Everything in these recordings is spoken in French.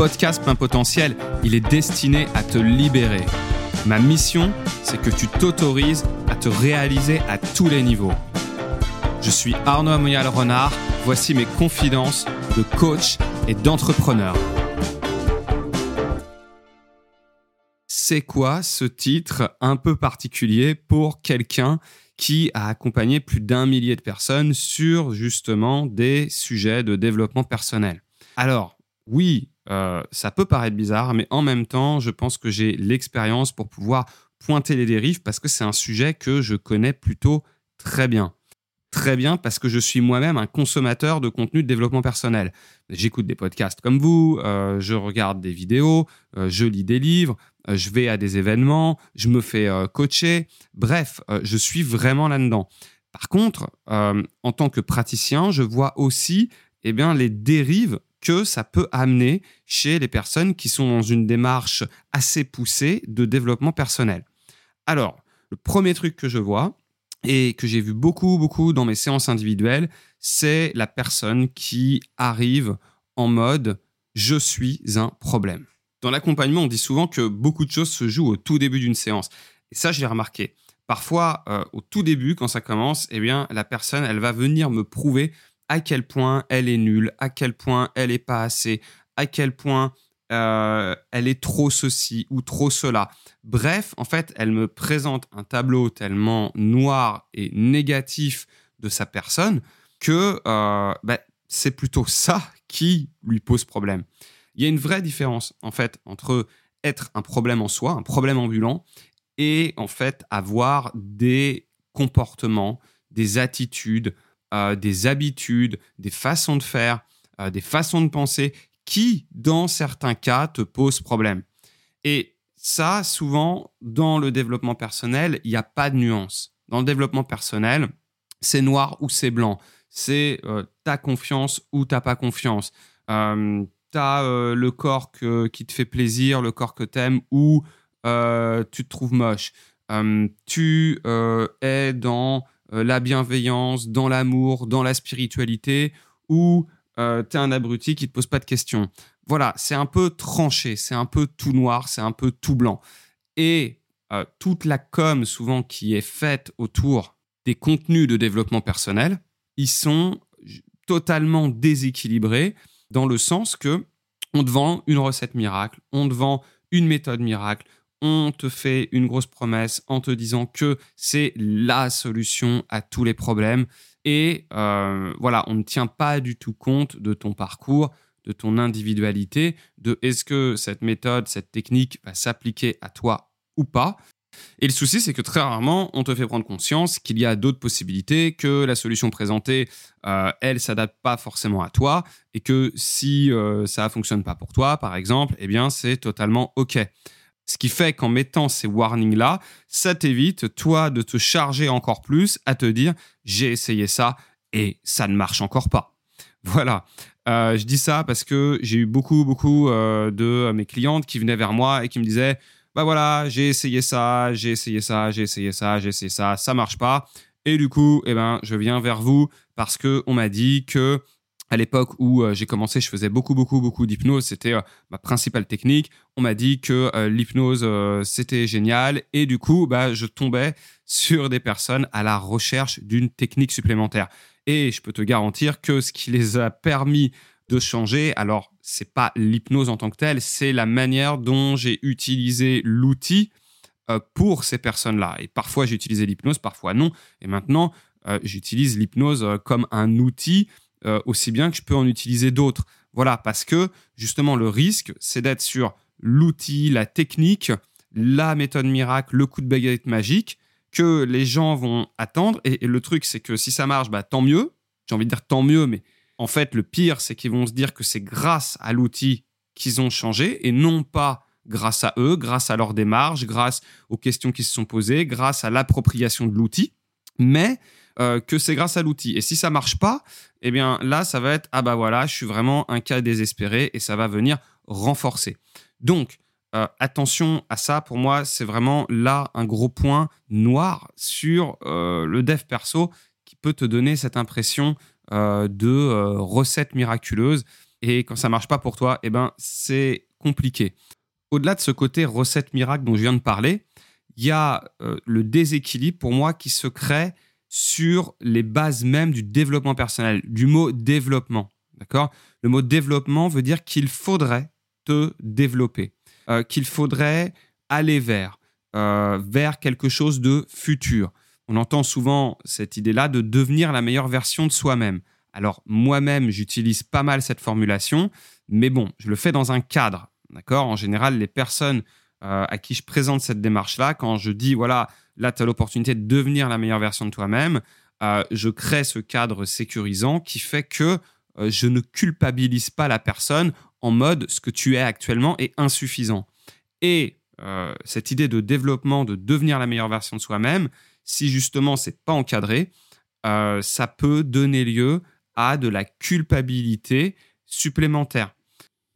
podcast Plein Potentiel, il est destiné à te libérer. Ma mission, c'est que tu t'autorises à te réaliser à tous les niveaux. Je suis Arnaud Amoyal Renard, voici mes confidences de coach et d'entrepreneur. C'est quoi ce titre un peu particulier pour quelqu'un qui a accompagné plus d'un millier de personnes sur justement des sujets de développement personnel? Alors, oui, euh, ça peut paraître bizarre, mais en même temps, je pense que j'ai l'expérience pour pouvoir pointer les dérives parce que c'est un sujet que je connais plutôt très bien. Très bien parce que je suis moi-même un consommateur de contenu de développement personnel. J'écoute des podcasts comme vous, euh, je regarde des vidéos, euh, je lis des livres, je vais à des événements, je me fais coacher. Bref, je suis vraiment là-dedans. Par contre, en tant que praticien, je vois aussi eh bien, les dérives que ça peut amener chez les personnes qui sont dans une démarche assez poussée de développement personnel. Alors, le premier truc que je vois et que j'ai vu beaucoup, beaucoup dans mes séances individuelles, c'est la personne qui arrive en mode je suis un problème. Dans l'accompagnement, on dit souvent que beaucoup de choses se jouent au tout début d'une séance. Et ça, je l'ai remarqué. Parfois, euh, au tout début, quand ça commence, eh bien, la personne, elle va venir me prouver à quel point elle est nulle, à quel point elle est pas assez, à quel point euh, elle est trop ceci ou trop cela. Bref, en fait, elle me présente un tableau tellement noir et négatif de sa personne que euh, bah, c'est plutôt ça qui lui pose problème. Il y a une vraie différence, en fait, entre être un problème en soi, un problème ambulant, et en fait avoir des comportements, des attitudes, euh, des habitudes, des façons de faire, euh, des façons de penser qui, dans certains cas, te posent problème. Et ça, souvent, dans le développement personnel, il n'y a pas de nuance. Dans le développement personnel, c'est noir ou c'est blanc. C'est euh, ta confiance ou t'as pas confiance. Euh, t'as le corps qui te fait plaisir, le corps que t'aimes ou tu te trouves moche. tu es dans euh, la bienveillance, dans l'amour, dans la spiritualité, ou euh, tu es un abruti qui te pose pas de questions. Voilà, c'est un peu tranché, c'est un peu tout noir, c'est un peu tout blanc. Et euh, toute la com souvent qui est faite autour des contenus de développement personnel, ils sont totalement déséquilibrés dans le sens que on te vend une recette miracle, on te vend une méthode miracle, on te fait une grosse promesse en te disant que c'est la solution à tous les problèmes. Et euh, voilà, on ne tient pas du tout compte de ton parcours, de ton individualité, de est-ce que cette méthode, cette technique va s'appliquer à toi ou pas. Et le souci, c'est que très rarement, on te fait prendre conscience qu'il y a d'autres possibilités, que la solution présentée, euh, elle, s'adapte pas forcément à toi, et que si euh, ça fonctionne pas pour toi, par exemple, eh bien, c'est totalement OK. Ce qui fait qu'en mettant ces warnings-là, ça t'évite, toi, de te charger encore plus à te dire j'ai essayé ça et ça ne marche encore pas. Voilà. Euh, je dis ça parce que j'ai eu beaucoup, beaucoup euh, de mes clientes qui venaient vers moi et qui me disaient Bah voilà, j'ai essayé ça, j'ai essayé ça, j'ai essayé ça, j'ai essayé ça, ça marche pas. Et du coup, eh ben, je viens vers vous parce qu'on m'a dit que à l'époque où euh, j'ai commencé, je faisais beaucoup, beaucoup, beaucoup d'hypnose. C'était euh, ma principale technique. On m'a dit que euh, l'hypnose, c'était génial. Et du coup, bah, je tombais sur des personnes à la recherche d'une technique supplémentaire. Et je peux te garantir que ce qui les a permis de changer, alors, c'est pas l'hypnose en tant que telle, c'est la manière dont j'ai utilisé l'outil pour ces personnes-là. Et parfois, j'ai utilisé l'hypnose, parfois non. Et maintenant, j'utilise l'hypnose comme un outil euh, aussi bien que je peux en utiliser d'autres. Voilà, parce que justement, le risque, c'est d'être sur l'outil, la technique, la méthode miracle, le coup de baguette magique que les gens vont attendre. Et, le truc, c'est que si ça marche, bah, tant mieux. J'ai envie de dire tant mieux, mais en fait, le pire, c'est qu'ils vont se dire que c'est grâce à l'outil qu'ils ont changé et non pas grâce à eux, grâce à leur démarche, grâce aux questions qui se sont posées, grâce à l'appropriation de l'outil. Mais euh, que c'est grâce à l'outil. Et si ça marche pas, eh bien là, ça va être ah bah voilà, je suis vraiment un cas désespéré et ça va venir renforcer. Donc euh, attention à ça. Pour moi, c'est vraiment là un gros point noir sur euh, le dev perso qui peut te donner cette impression de recette miraculeuse. Et quand ça marche pas pour toi, eh ben, c'est compliqué. Au-delà de ce côté recette miracle dont je viens de parler, il y a le déséquilibre pour moi qui se crée sur les bases même du développement personnel, du mot développement. D'accord? Le mot développement veut dire qu'il faudrait te développer, euh, qu'il faudrait aller vers, euh, vers quelque chose de futur. On entend souvent cette idée-là de devenir la meilleure version de soi-même. Alors moi-même, j'utilise pas mal cette formulation, mais bon, je le fais dans un cadre. D'accord? En général, les personnes euh, à qui je présente cette démarche-là, quand je dis, voilà, là, tu as l'opportunité de devenir la meilleure version de toi-même, euh, je crée ce cadre sécurisant qui fait que euh, je ne culpabilise pas la personne en mode ce que tu es actuellement est insuffisant. Et cette idée de développement, de devenir la meilleure version de soi-même, si justement c'est pas encadré, ça peut donner lieu à de la culpabilité supplémentaire.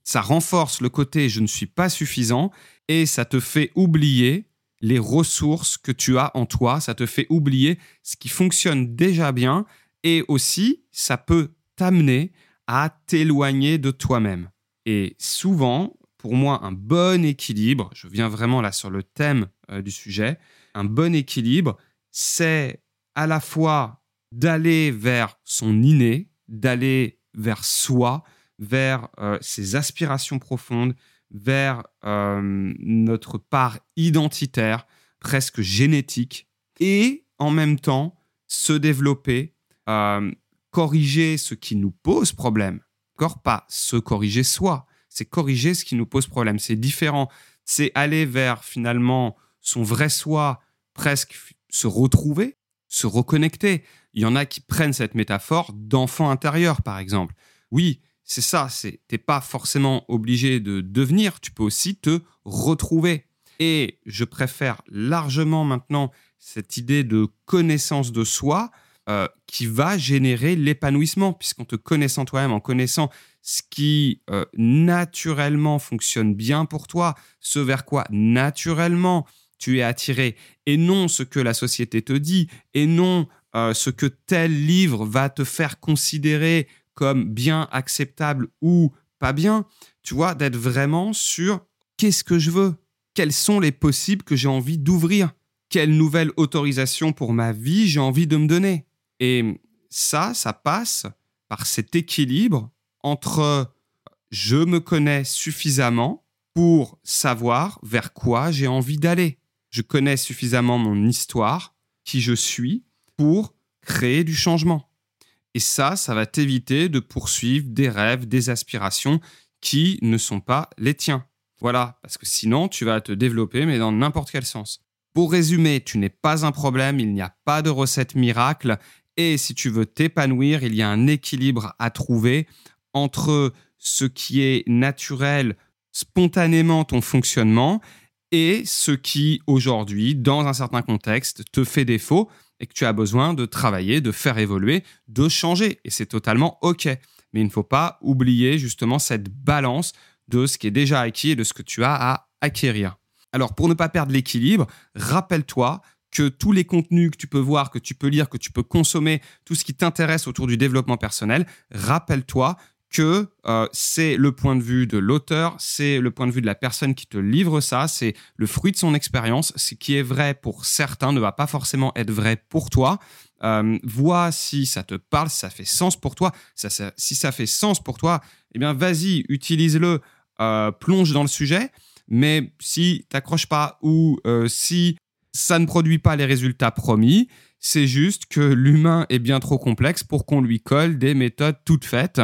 Ça renforce le côté je ne suis pas suffisant et ça te fait oublier les ressources que tu as en toi, ça te fait oublier ce qui fonctionne déjà bien et aussi ça peut t'amener à t'éloigner de toi-même. Et souvent, pour moi, un bon équilibre, je viens vraiment là sur le thème euh, du sujet, un bon équilibre, c'est à la fois d'aller vers son inné, d'aller vers soi, vers euh, ses aspirations profondes, vers euh, notre part identitaire, presque génétique, et en même temps se développer, euh, corriger ce qui nous pose problème. Encore pas se corriger soi, c'est corriger ce qui nous pose problème. C'est différent. C'est aller vers finalement son vrai soi, presque se retrouver, se reconnecter. Il y en a qui prennent cette métaphore d'enfant intérieur, par exemple. Oui, c'est ça, c'est t'es pas forcément obligé de devenir, tu peux aussi te retrouver. Et je préfère largement maintenant cette idée de connaissance de soi euh, qui va générer l'épanouissement, puisqu'en te connaissant toi-même, en connaissant ce qui euh, naturellement fonctionne bien pour toi, ce vers quoi naturellement tu es attiré, et non ce que la société te dit, et non euh, ce que tel livre va te faire considérer comme bien acceptable ou pas bien, tu vois, d'être vraiment sur qu'est-ce que je veux, quels sont les possibles que j'ai envie d'ouvrir, quelle nouvelle autorisation pour ma vie j'ai envie de me donner? Et ça, ça passe par cet équilibre entre je me connais suffisamment pour savoir vers quoi j'ai envie d'aller. Je connais suffisamment mon histoire, qui je suis, pour créer du changement. Et ça, ça va t'éviter de poursuivre des rêves, des aspirations qui ne sont pas les tiens. Voilà, parce que sinon, tu vas te développer, mais dans n'importe quel sens. Pour résumer, tu n'es pas un problème, il n'y a pas de recette miracle, et si tu veux t'épanouir, il y a un équilibre à trouver entre ce qui est naturel, spontanément ton fonctionnement, et ce qui, aujourd'hui, dans un certain contexte, te fait défaut, et que tu as besoin de travailler, de faire évoluer, de changer. Et c'est totalement OK. Mais il ne faut pas oublier justement cette balance de ce qui est déjà acquis et de ce que tu as à acquérir. Alors, pour ne pas perdre l'équilibre, rappelle-toi que tous les contenus que tu peux voir, que tu peux lire, que tu peux consommer, tout ce qui t'intéresse autour du développement personnel, rappelle-toi que euh, c'est le point de vue de l'auteur, c'est le point de vue de la personne qui te livre ça, c'est le fruit de son expérience. Ce qui est vrai pour certains ne va pas forcément être vrai pour toi. Euh, vois si ça te parle, si ça fait sens pour toi. si ça fait sens pour toi, eh bien vas-y, utilise-le, euh, plonge dans le sujet. Mais si t'accroches pas ou si ça ne produit pas les résultats promis, c'est juste que l'humain est bien trop complexe pour qu'on lui colle des méthodes toutes faites.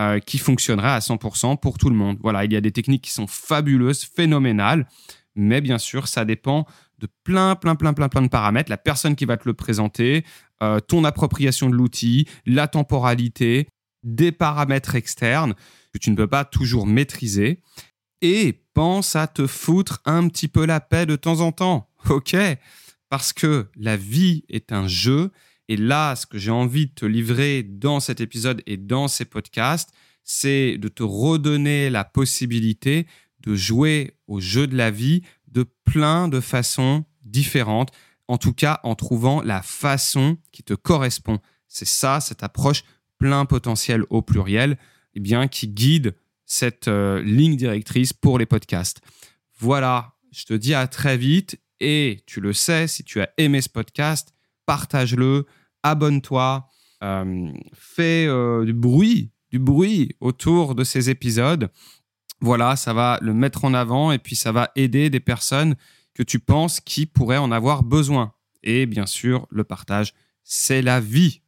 Euh, qui fonctionnerait à 100% pour tout le monde. Voilà, il y a des techniques qui sont fabuleuses, phénoménales, mais bien sûr, ça dépend de plein, plein, plein, plein, plein de paramètres. La personne qui va te le présenter, euh, ton appropriation de l'outil, la temporalité, des paramètres externes que tu ne peux pas toujours maîtriser. Et pense à te foutre un petit peu la paix de temps en temps, ok? Parce que la vie est un jeu et là, ce que j'ai envie de te livrer dans cet épisode et dans ces podcasts, c'est de te redonner la possibilité de jouer au jeu de la vie de plein de façons différentes, en tout cas en trouvant la façon qui te correspond. C'est ça, cette approche plein potentiel au pluriel. eh bien, qui guide cette euh, ligne directrice pour les podcasts. Voilà, je te dis à très vite et tu le sais, si tu as aimé ce podcast, partage-le, abonne-toi, euh, fais euh, du bruit, du bruit autour de ces épisodes. Voilà, ça va le mettre en avant et puis ça va aider des personnes que tu penses qui pourraient en avoir besoin. Et bien sûr, le partage, c'est la vie.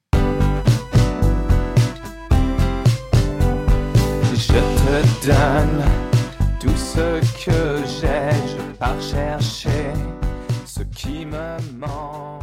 Je te donne tout ce que j'ai, je chercher ce qui me manque.